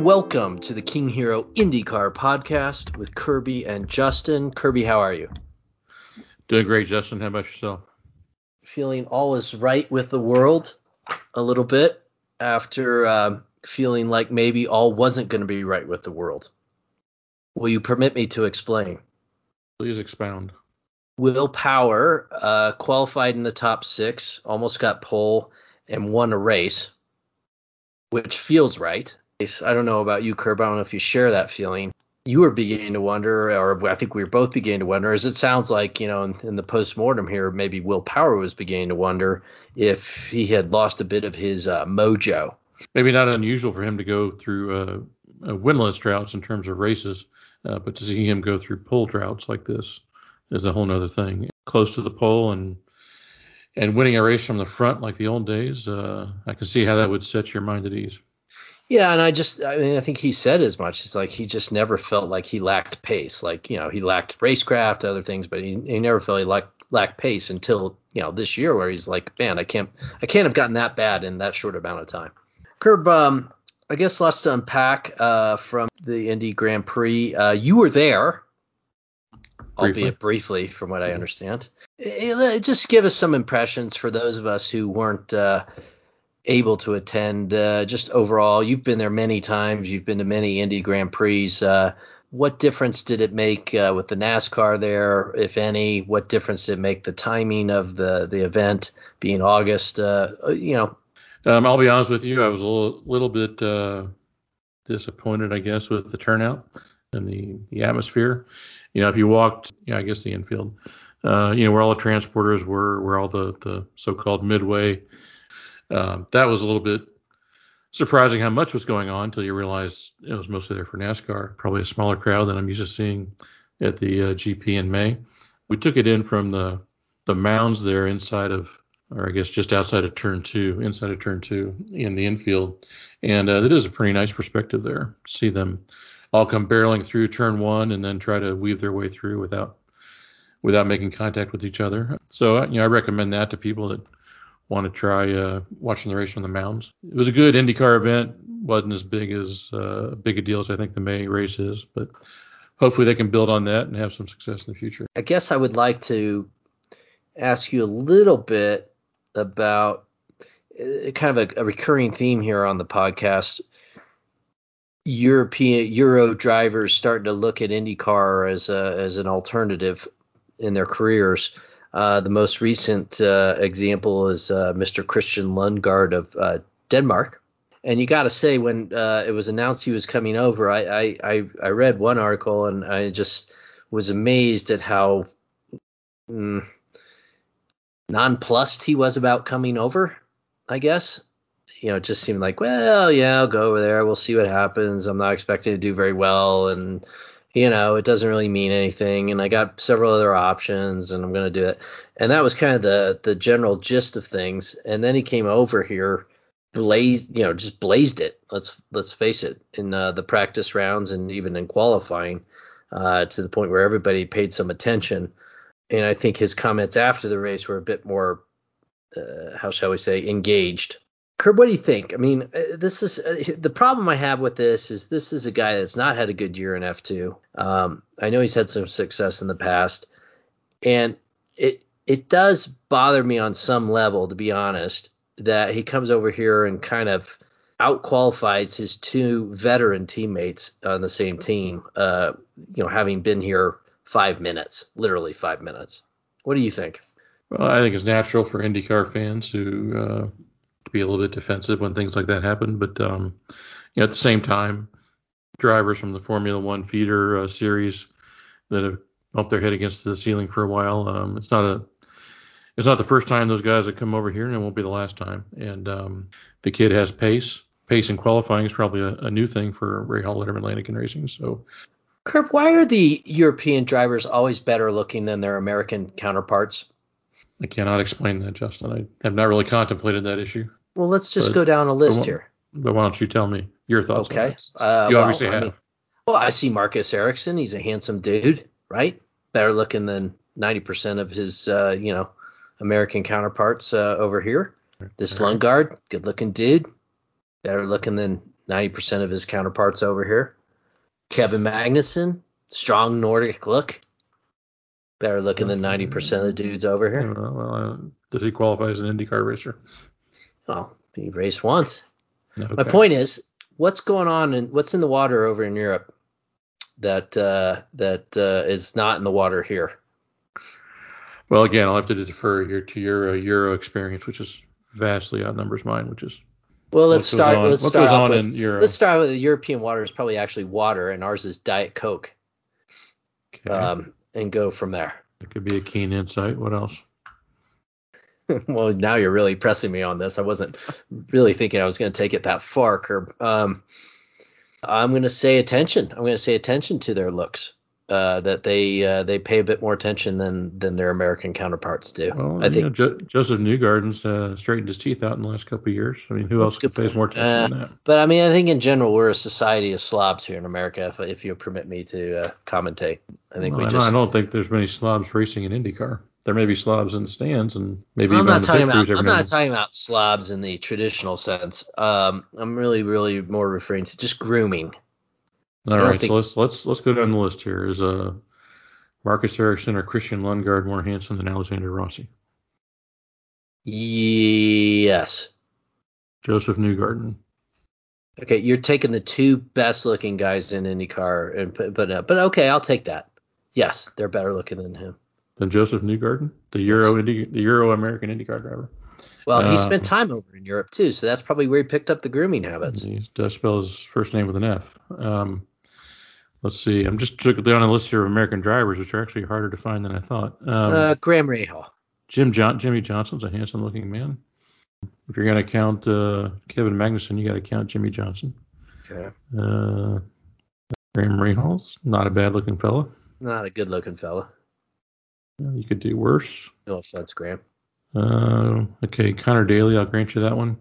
And welcome to the King Hiro IndyCar podcast with Kirby and Justin. Kirby, how are you? Doing great, Justin. How about yourself? Feeling all is right with the world a little bit after uh, feeling like maybe all wasn't going to be right with the world. Will you permit me to explain? Please expound. Will Power uh, qualified in the top six, almost got pole, and won a race which feels right. I don't know about you, Curb. I don't know if you share that feeling. You were beginning to wonder, or I think we were both beginning to wonder, as it sounds like, you know, in, in the post mortem here, maybe Will Power was beginning to wonder if he had lost a bit of his uh, mojo. Maybe not unusual for him to go through uh, winless droughts in terms of races, uh, but to see him go through pole droughts like this is a whole other thing. Close to the pole and and winning a race from the front like the old days, uh, I can see how that would set your mind at ease. Yeah, and I just, I mean, I think he said as much. It's like he just never felt like he lacked pace. Like, you know, he lacked racecraft, other things, but he, he never felt he lacked, lacked pace until, you know, this year where he's like, man, I can't, I can't have gotten that bad in that short amount of time. Curb, um, I guess lots to unpack uh, from the Indy Grand Prix. Uh, you were there briefly. albeit briefly, from what I understand. It, just give us some impressions for those of us who weren't uh, able to attend. Uh, just overall, you've been there many times. You've been to many Indy Grand Prix. Uh, what difference did it make uh, with the NASCAR there, if any? What difference did it make the timing of the the event being August? Uh, you know. Um, I'll be honest with you. I was a little, little bit uh, disappointed, I guess, with the turnout and the, the atmosphere you know, if you walked, yeah, I guess the infield, uh, you know, where all the transporters were, where all the, the so-called midway, um, that was a little bit surprising how much was going on until you realize it was mostly there for NASCAR, probably a smaller crowd than I'm used to seeing at the uh, GP in May. We took it in from the the mounds there inside of, or I guess just outside of turn two, inside of turn two in the infield, and uh, it is a pretty nice perspective there. See them all come barreling through turn one and then try to weave their way through without without making contact with each other. So you know, I recommend that to people that want to try uh, watching the race from the mountains. It was a good IndyCar event. wasn't as big as uh, big a deal as I think the May race is, but hopefully they can build on that and have some success in the future. I guess I would like to ask you a little bit about uh, kind of a, a recurring theme here on the podcast European Euro drivers starting to look at IndyCar as a, as an alternative in their careers. Uh, the most recent uh, example is uh, Mr. Christian Lundgaard of uh, Denmark. And you got to say, when uh, it was announced he was coming over, I, I, I, read one article and I just was amazed at how mm, nonplussed he was about coming over, I guess you know, it just seemed like, well, yeah, I'll go over there. We'll see what happens. I'm not expecting to do very well, and you know, it doesn't really mean anything. And I got several other options, and I'm going to do it. And that was kind of the the general gist of things. And then he came over here, blazed, you know, just blazed it. Let's let's face it, in uh, the practice rounds and even in qualifying, uh, to the point where everybody paid some attention. And I think his comments after the race were a bit more, uh, how shall we say, engaged Curb, what do you think? I mean, uh, this is uh, the problem I have with this is this is a guy that's not had a good year in F2. Um, I know he's had some success in the past, and it it does bother me on some level, to be honest, that he comes over here and kind of outqualifies his two veteran teammates on the same team. Uh, you know, having been here five minutes, literally five minutes. What do you think? Well, I think it's natural for IndyCar fans who uh, be a little bit defensive when things like that happen. But um, you know, at the same time, drivers from the Formula One feeder uh, series that have bumped their head against the ceiling for a while, um, it's not a it's not the first time those guys have come over here, and it won't be the last time. And um, the kid has pace. Pace in qualifying is probably a, a new thing for Ray Rahal Letterman Lanigan Racing. So, Kirk, why are the European drivers always better looking than their American counterparts? I cannot explain that, Justin. I have not really contemplated that issue. Well, let's just but, go down a list but, here. But why don't you tell me your thoughts? Okay. Uh, you well, obviously I have. Mean, well, I see Marcus Ericsson. He's a handsome dude, right? Better looking than 90% of his, uh, you know, American counterparts uh, over here. This right. Lundgaard, good looking dude. Better looking than 90% of his counterparts over here. Kevin Magnussen, strong Nordic look. Better looking than 90% of the dudes over here. Well, well, does he qualify as an IndyCar racer? Well, he raced once. Okay. My point is, what's going on and what's in the water over in Europe that uh, that uh, is not in the water here? Well, again, I'll have to defer here to your uh, Euro experience, which is vastly outnumbers mine, which is Well, let's start. on- Let's what start on with, in Euro. Let's start with the European water is probably actually water, and ours is Diet Coke, okay. um, and go from there. it could be a keen insight. What else? well, now you're really pressing me on this. I wasn't really thinking I was going to take it that far, Curb. Um, I'm going to say attention. I'm going to say attention to their looks. Uh, that they uh, they pay a bit more attention than than their American counterparts do. Well, I think know, jo- Josef Newgarden's uh, straightened his teeth out in the last couple of years. I mean, who else pays point. more attention Uh, than that? But I mean, I think in general we're a society of slobs here in America. If, if you permit me to uh, commentate, I think Well, we I, just. don't, I don't think there's many slobs racing in IndyCar. There may be slobs in the stands and maybe I'm even not talking about. I'm not talking about slobs in the traditional sense. Um, I'm really, really more referring to just grooming. All think- so let's let's let's go down the list here. Is uh Marcus Ericsson or Christian Lundgaard more handsome than Alexander Rossi? Yes. Josef Newgarden. Okay, you're taking the two best looking guys in IndyCar, and put, but uh, but okay, I'll take that. Yes, they're better looking than him. Than Josef Newgarden, the Euro Indy, the Euro American IndyCar driver. Well, he Uh, spent time over in Europe too, so that's probably where he picked up the grooming habits. He does spell his first name with an F. Um, let's see. I'm just looking down a list here of American drivers, which are actually harder to find than I thought. Um, uh, Graham Rahal. Jim John, Jimmie Johnson's a handsome looking man. If you're gonna count uh, Kevin Magnussen, you got to count Jimmie Johnson. Okay. Uh, Graham Rahal's not a bad looking fella. Not a good looking fella. Uh, You could do worse. No offense, Graham. Uh, okay, Conor Daly, I'll grant you that one.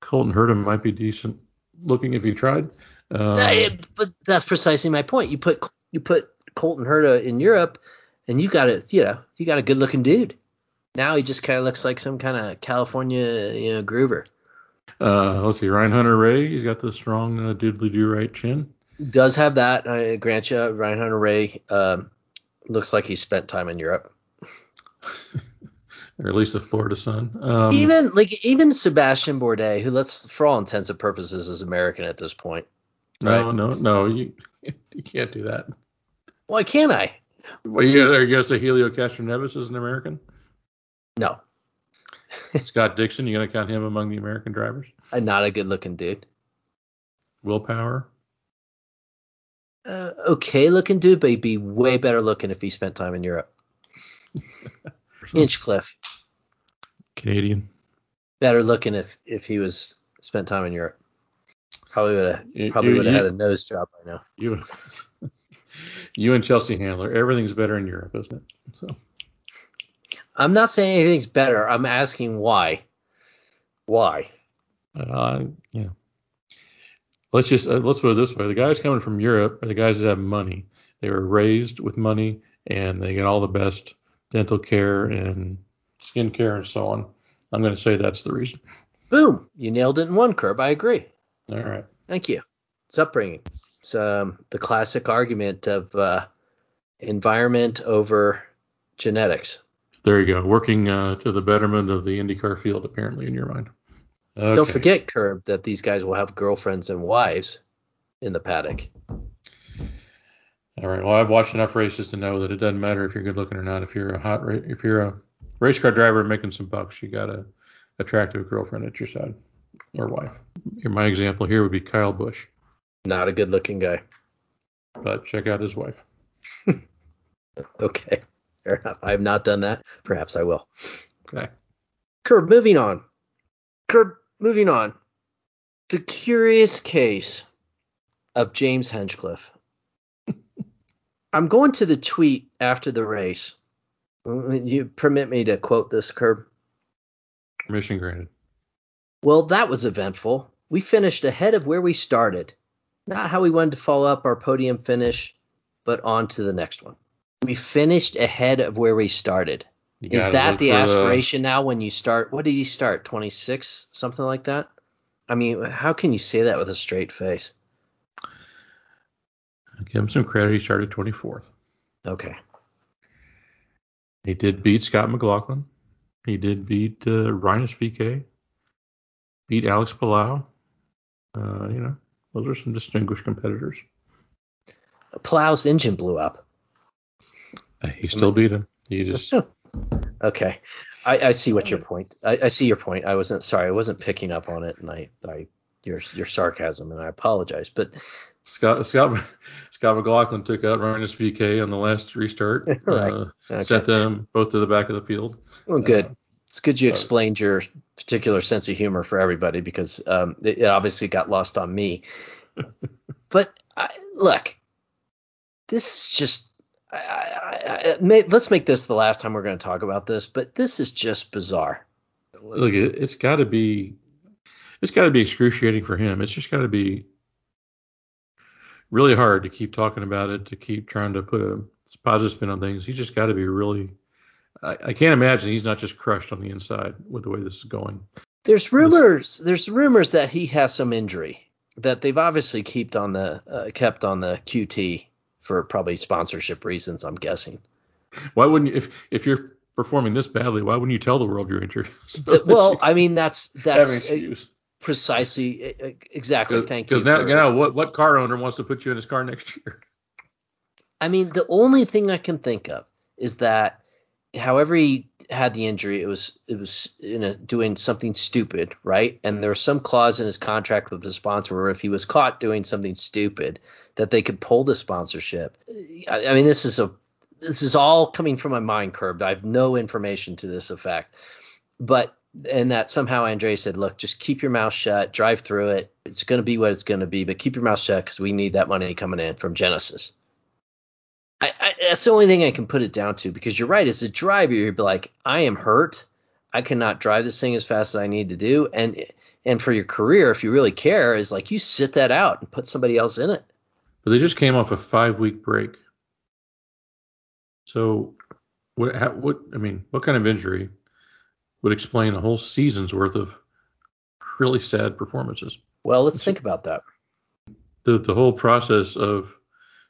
Colton Herta might be decent looking if he tried. Uh, Uh, but that's precisely my point. You put you put Colton Herta in Europe, and you got a you know you got a good looking dude. Now he just kind of looks like some kind of California you know groover. uh, let's see, Ryan Hunter-Reay, he's got the strong uh, doodly do right chin. Does have that. I grant you. Ryan Hunter-Reay um, looks like he spent time in Europe. or at least the Florida sun. Um, even like even Sebastian Bourdais, who let's for all intents and purposes is American at this point. No, right. no, no, you you can't do that. Why can't I? Well, you are you gonna say Helio Castroneves is an American? No, Scott Dixon, you gonna count him among the American drivers? I'm not a good looking dude. Will Power, Uh, okay looking dude, but he'd be way better looking if he spent time in Europe. Hinchcliffe, Canadian. better looking if if he was spent time in Europe. Probably would have probably would have had a nose job by now. You, you and Chelsea Handler, everything's better in Europe, isn't it? So I'm not saying anything's better. I'm asking why. Why? Uh, yeah. Let's just uh, let's put it this way: the guys coming from Europe are the guys that have money. They were raised with money, and they get all the best dental care and skin care and so on. I'm going to say that's the reason. Boom! You nailed it in one curb. I agree. All right. Thank you. It's upbringing. It's um, the classic argument of uh, environment over genetics. There you go. Working uh, to the betterment of the IndyCar field, apparently, in your mind. Okay. Don't forget, Curb, that these guys will have girlfriends and wives in the paddock. All right. Well, I've watched enough races to know that it doesn't matter if you're good looking or not. If you're a hot, ra- if you're a race car driver making some bucks, you got a attractive girlfriend at your side or wife. My example here would be Kyle Busch, Not a good looking guy. but check out his wife. Okay. Fair enough. I have not done that. Perhaps I will. Okay. Curb, moving on. Curb, moving on. The curious case of James Hinchcliffe. I'm going to the tweet after the race. Mm, you permit me to quote this, Curb? Permission granted. Well, that was eventful. We finished ahead of where we started. Not how we wanted to follow up our podium finish, but on to the next one. We finished ahead of where we started. You Is that the aspiration now when you start? What did you start? 26, something like that? I mean, how can you say that with a straight face? Give him some credit. He started 24th. Okay. He did beat Scott McLaughlin. He did beat uh, VeeKay. Beat Alex Palou. Uh, you know, those are some distinguished competitors. Palou's engine blew up. Uh, he still beat him. He just. okay. I, I, see what your point. I, I, see your point. I wasn't sorry. I wasn't picking up on it, and I, I your your sarcasm, and I apologize. But Scott Scott Scott McLaughlin took out Rinus VeeKay on the last restart. right. Uh, okay. Sent them both to the back of the field. Well, good. It's good you explained your particular sense of humor for everybody because um, it, it, obviously got lost on me. but I, look, this is just. I, I, may, let's make this the last time we're going to talk about this, but this is just bizarre. Look, it, it's got to be, it's got to be excruciating for him. It's just got to be really hard to keep talking about it, to keep trying to put a positive spin on things. He's just got to be really I, I can't imagine he's not just crushed on the inside with the way this is going. There's rumors. There's rumors that he has some injury that they've obviously kept on the uh, kept on the QT for probably sponsorship reasons. I'm guessing. Why wouldn't you, if if you're performing this badly? Why wouldn't you tell the world you're injured? so well, you, I mean that's that's precisely exactly. Thank you. Because now, now what what car owner wants to put you in his car next year? I mean, the only thing I can think of is that however he had the injury, it was it was in a, doing something stupid, right? And there was some clause in his contract with the sponsor where if he was caught doing something stupid, that they could pull the sponsorship. I, I mean, this is a this is all coming from my mind curbed. I have no information to this effect, but and that somehow Andre said, look, just keep your mouth shut, drive through it. It's going to be what it's going to be, but keep your mouth shut because we need that money coming in from Genesis. I, I, that's the only thing I can put it down to because you're right. As a driver, you'd be like, I am hurt. I cannot drive this thing as fast as I need to do. And and for your career, if you really care, is like you sit that out and put somebody else in it. But they just came off a five week break. So what how, what I mean, what kind of injury would explain a whole season's worth of really sad performances? Well, let's think about that. The the whole process of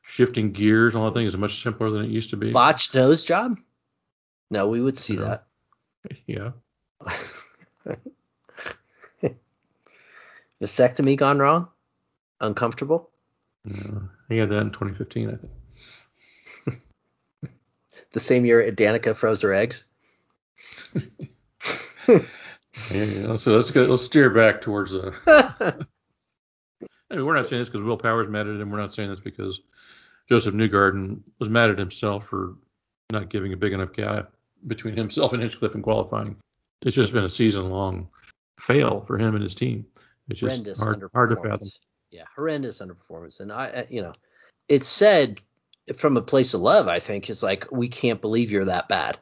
shifting gears and all that thing is much simpler than it used to be. Botched nose job? No, we would see that. Yeah. Vasectomy gone wrong? Uncomfortable? Yeah, he had that in 2015, I think. the same year Danica froze her eggs. yeah, so let's go. Let's steer back towards the. I mean, we're not saying this because Will Powers mad at him. We're not saying this because Josef Newgarden was mad at himself for not giving a big enough gap between himself and Hinchcliffe in qualifying. It's just been a season long fail for him and his team. It's just horrendous hard, hard to fathom. Yeah, horrendous underperformance. And I, you know, it's said from a place of love. I think it's like we can't believe you're that bad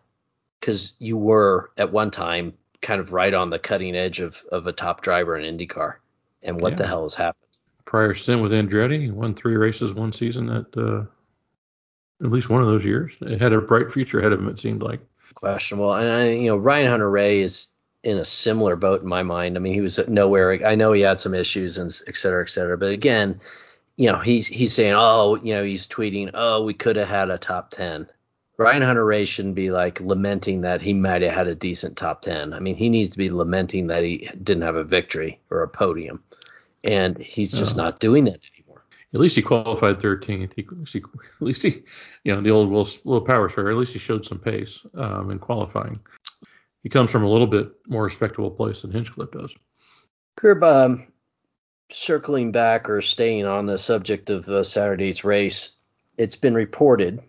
because you were at one time kind of right on the cutting edge of of a top driver in IndyCar. And what yeah. the hell has happened? Prior stint with Andretti. Won three races one season at uh, at least one of those years. It had a bright future ahead of him. It seemed like questionable. And I, you know, Ryan Hunter-Reay is in a similar boat in my mind. I mean, he was nowhere. I know he had some issues and et cetera, et cetera. But again, you know, he's he's saying, oh, you know, he's tweeting, oh, we could have had a top ten. Ryan Hunter-Reay shouldn't be like lamenting that he might have had a decent top ten. I mean, he needs to be lamenting that he didn't have a victory or a podium and he's just not doing that anymore. At least he qualified 13th. He, at least he, you know, the old Will, Will Power story. At least he showed some pace um, in qualifying. He comes from a little bit more respectable place than Hinchcliffe does. Curb, um, circling back or staying on the subject of uh, Saturday's race, it's been reported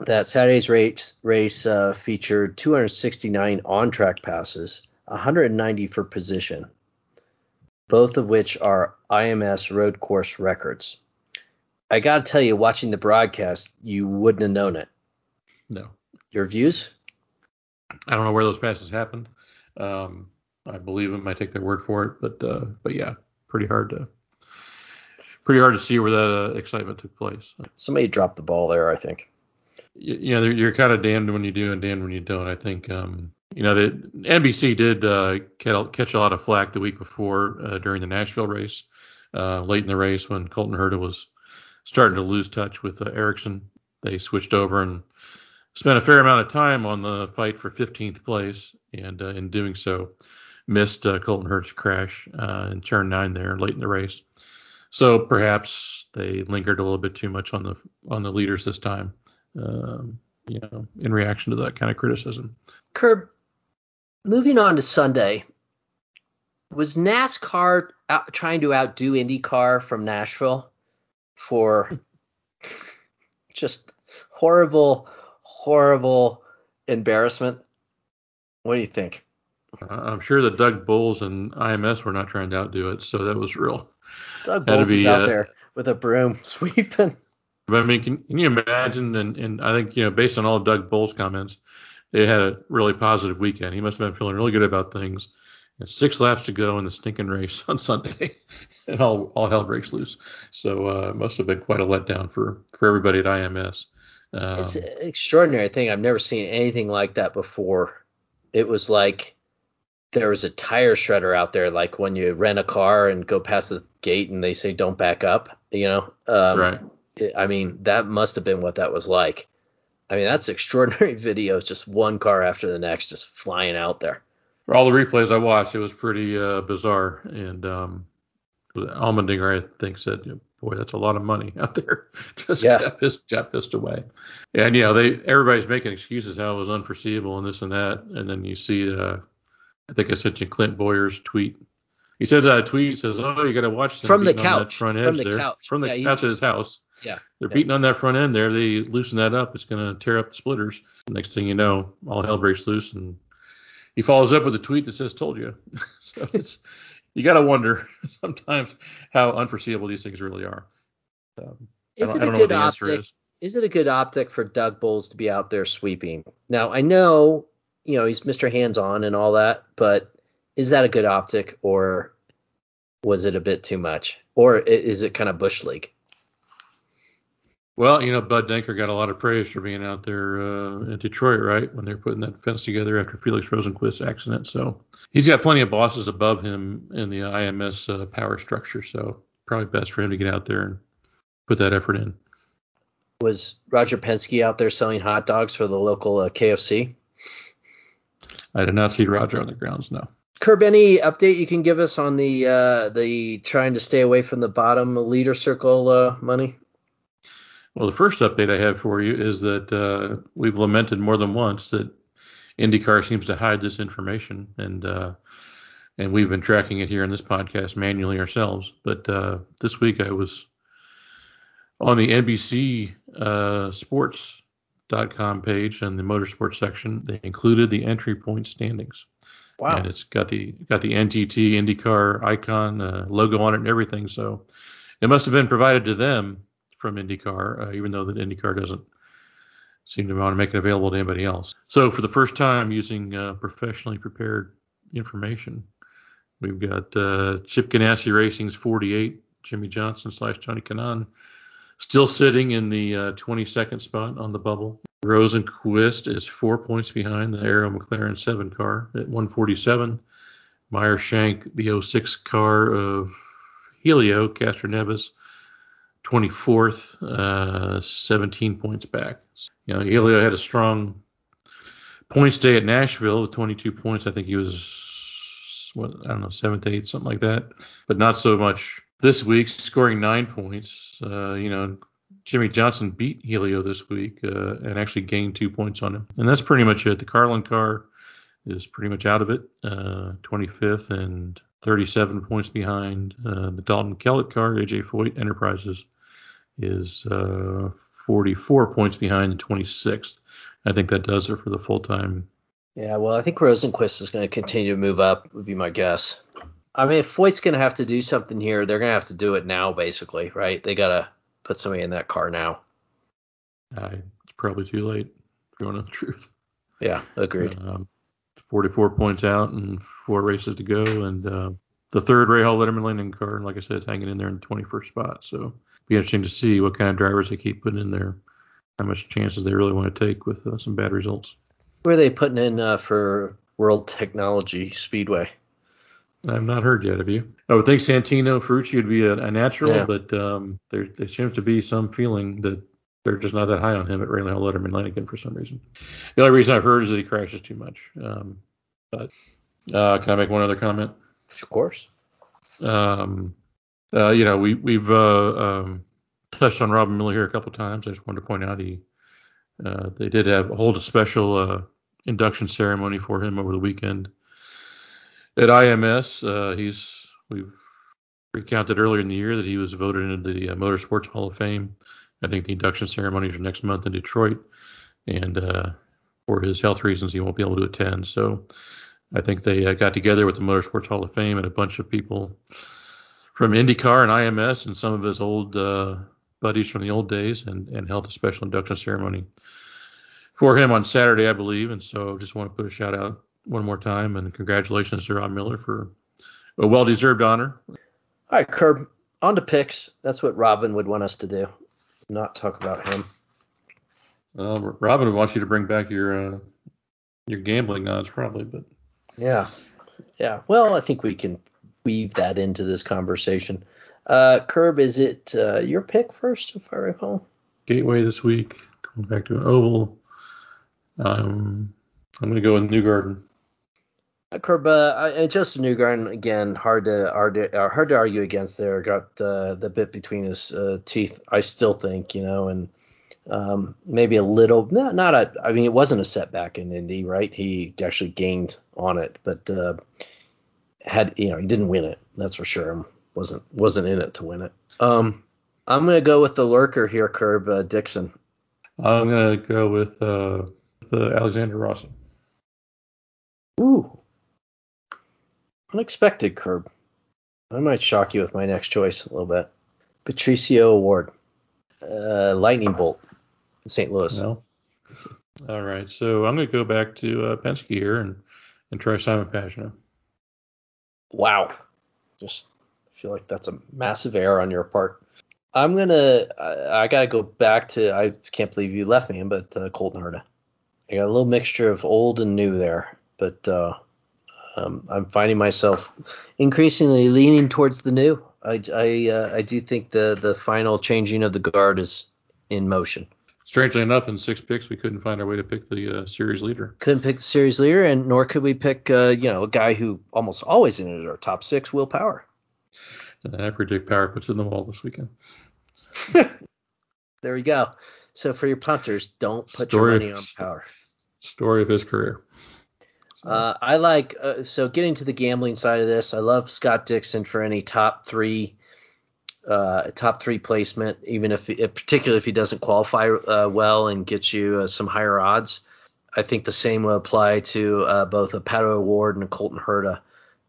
that Saturday's race race uh, featured 269 on-track passes, 190 for position, both of which are IMS road course records. I got to tell you, watching the broadcast, you wouldn't have known it. No. Your views? I don't know where those passes happened. Um, I believe them. I take their word for it. But uh, but yeah, pretty hard to pretty hard to see where that uh, excitement took place. Somebody dropped the ball there, I think. You, you know, you're kind of damned when you do and damned when you don't. I think um, you know, the NBC did uh, catch a lot of flack the week before uh, during the Nashville race, uh, late in the race when Colton Herta was starting to lose touch with uh, Ericsson. They switched over and spent a fair amount of time on the fight for 15th place, and uh, in doing so, missed uh, Colton Herta's crash in turn nine there late in the race. So perhaps they lingered a little bit too much on the on the leaders this time. Um, you know, in reaction to that kind of criticism. Curb, moving on to Sunday, was NASCAR out, trying to outdo IndyCar from Nashville for just horrible, horrible embarrassment? What do you think? I'm sure that Doug Boles and IMS were not trying to outdo it, so that was real. Doug Boles be, is out uh, there with a broom sweeping. But I mean, can, can you imagine? And, and I think you know, based on all of Doug Boles' comments, they had a really positive weekend. He must have been feeling really good about things. And six laps to go in the stinking race on Sunday, and all all hell breaks loose. So uh, it must have been quite a letdown for for everybody at IMS. Um, it's an extraordinary thing. I've never seen anything like that before. It was like there was a tire shredder out there, like when you rent a car and go past the gate and they say don't back up. You know, um, right? I mean, that must have been what that was like. I mean, that's extraordinary videos, just one car after the next, just flying out there. For all the replays I watched, it was pretty uh, bizarre. And um, Allmendinger, I think, said, "Boy, that's a lot of money out there just yeah. got pissed, got pissed away." And you know, they everybody's making excuses how it was unforeseeable and this and that. And then you see, uh, I think I sent you Clint Bowyer's tweet he says that a tweet says, "Oh, you got to watch from the couch, front edge from the there, couch, from the yeah, couch he, at his house." Yeah, they're yeah. beating on that front end there. They loosen that up, it's going to tear up the splitters. Next thing you know, all hell breaks loose, and he follows up with a tweet that says, "Told you." so it's you got to wonder sometimes how unforeseeable these things really are. Um, is it a good optic? Is. is it a good optic for Doug Boles to be out there sweeping? Now I know, you know, he's Mr. Hands On and all that, but is that a good optic or was it a bit too much? Or is it kind of bush league? Well, you know, Bud Denker got a lot of praise for being out there uh, in Detroit, right, when they were putting that fence together after Felix Rosenqvist's accident. So he's got plenty of bosses above him in the IMS uh, power structure. So probably best for him to get out there and put that effort in. Was Roger Penske out there selling hot dogs for the local uh, KFC? I did not see Roger on the grounds, no. Curb, any update you can give us on the uh, the trying to stay away from the bottom leader circle uh, money? Well, the first update I have for you is that uh, we've lamented more than once that IndyCar seems to hide this information, and uh, and we've been tracking it here in this podcast manually ourselves. But uh, this week I was on the NBC uh, Sports.com page and the motorsports section. They included the entry point standings. Wow. And it's got the got the NTT IndyCar icon uh, logo on it and everything. So it must have been provided to them from IndyCar, uh, even though the IndyCar doesn't seem to want to make it available to anybody else. So for the first time, using uh, professionally prepared information, we've got uh, Chip Ganassi Racing's 48, Jimmie Johnson slash Tony Kanaan still sitting in the 22nd uh, spot on the bubble. Rosenqvist is four points behind the Arrow McLaren 7 car at 147. Meyer Shank, the 06 car of Helio, Castroneves, 24th, uh, 17 points back. You know, Helio had a strong points day at Nashville with 22 points. I think he was, what, I don't know, seventh, eighth, something like that, but not so much this week, scoring nine points. Uh, you know, Jimmie Johnson beat Helio this week uh, and actually gained two points on him. And that's pretty much it. The Carlin car is pretty much out of it, uh, 25th and 37 points behind. Uh, the Dalton Kellett car, AJ Foyt Enterprises, is uh, 44 points behind and 26th. I think that does it for the full time. Yeah, well, I think Rosenqvist is going to continue to move up, would be my guess. I mean, if Foyt's going to have to do something here, they're going to have to do it now, basically, right? They got to put somebody in that car now. Uh, it's probably too late, if you want to know the truth. Yeah, agreed. Um, 44 points out and four races to go, and uh, the third Rahal Letterman Lanigan car, and like I said, it's hanging in there in the 21st spot. So be interesting to see what kind of drivers they keep putting in there, how much chances they really want to take with uh, some bad results. Where are they putting in uh, for World Technology Speedway. I've not heard yet. Have you? I would think Santino Ferrucci would be a, a natural, Yeah. but um, there, there seems to be some feeling that they're just not that high on him at Rahal Letterman Lanigan for some reason. The only reason I've heard is that he crashes too much. Um, but uh, can I make one other comment? Of course. Um, uh, you know, we we've uh, um, touched on Robin Miller here a couple times. I just wanted to point out he uh, they did have hold a special uh, induction ceremony for him over the weekend at IMS. Uh, he's we've recounted earlier in the year that he was voted into the uh, Motorsports Hall of Fame. I think the induction ceremonies are next month in Detroit, and for his health reasons, he won't be able to attend. So I think they got together with the Motorsports Hall of Fame and a bunch of people from IndyCar and IMS and some of his old uh, buddies from the old days and, and held a special induction ceremony for him on Saturday, I believe. And so just want to put a shout out one more time and congratulations to Rob Miller for a well deserved honor. All right, Curb. On to picks. That's what Robin would want us to do, not talk about him. Um, Robin would want you to bring back your uh, your gambling odds probably, but Yeah. Yeah. Well, I think we can weave that into this conversation. Uh, Curb, is it uh, your pick first, if I recall? Gateway this week, going back to an oval. Um, I'm going to go with Newgarden. Uh, Curb, uh, I- uh, Justin Newgarden again, hard to hard to, uh, hard to argue against. There, got uh, the bit between his uh, teeth. I still think, you know, and um, maybe a little, not not a. I mean, it wasn't a setback in Indy, right? He actually gained on it, but uh, had you know, he didn't win it. That's for sure. wasn't wasn't in it to win it. Um, I'm gonna go with the lurker here, Curb uh, Dixon. I'm to go with, uh, with uh, Alexander Rossi. Ooh, unexpected Curb. I might shock you with my next choice a little bit. Patricio O'Ward, uh, Lightning Bolt, St. Louis. No. All right, so I'm to go back to uh, Penske here and, and try Simon Pagenaud. Wow, just feel like that's a massive error on your part. I'm gonna, I, I gotta go back to. I can't believe you left me, but uh, Colton Herta. I got a little mixture of old and new there, but uh, um, I'm finding myself increasingly leaning towards the new. I, I, uh, I do think the the final changing of the guard is in motion. Strangely enough, in six picks, we couldn't find our way to pick the uh, series leader. Couldn't pick the series leader, and nor could we pick, uh, you know, a guy who almost always ended our top six, Will Power. I predict Power puts in the wall this weekend. There we go. So for your punters, don't put Story your of- money on Power. Story of his career. Uh, I like uh, so getting to the gambling side of this. I love Scott Dixon for any top three, uh, top three placement, even if, particularly if he doesn't qualify uh, well and gets you uh, some higher odds. I think the same will apply to uh, both a Pato O'Ward and a Colton Herta,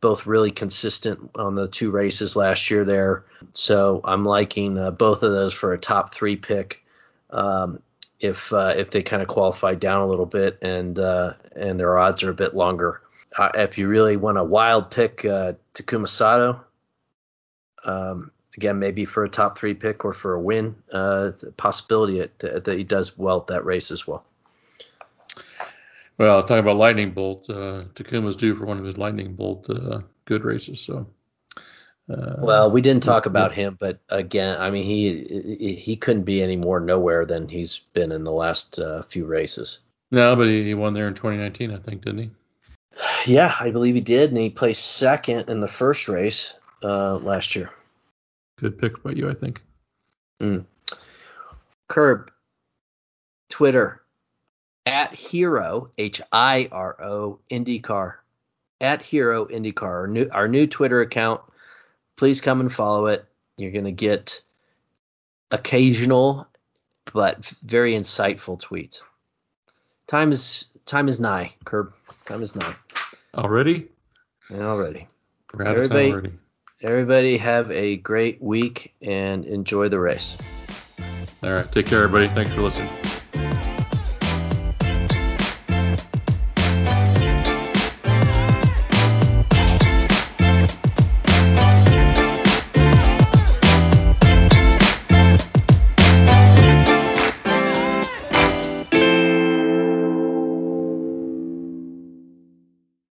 both really consistent on the two races last year there. So I'm liking uh, both of those for a top three pick. Um, if uh, if they kind of qualify down a little bit and uh, and their odds are a bit longer. If you really want a wild pick, uh, Takuma Sato, um, again maybe for a top three pick or for a win, uh, the possibility it, that he does well at that race as well. Well, talking about Lightning Bolt, uh, Takuma's due for one of his Lightning Bolt uh, good races. So, uh, Well, we didn't talk about him, but again, I mean he he couldn't be any more nowhere than he's been in the last uh, few races. no, but he, he won there in 2019, I think, didn't he? Yeah, I believe he did, and he placed second in the first race uh, last year. Good pick by you, I think. Mm. Curb, Twitter, at Hiro, H I R O, IndyCar, at Hiro IndyCar, our new, our new Twitter account. Please come and follow it. You're going to get occasional but very insightful tweets. Time is time is nigh, Curb. Time is nigh. Already? Already. We're out of time Everybody- already. Everybody have a great week and enjoy the race. All right. Take care, everybody. Thanks for listening.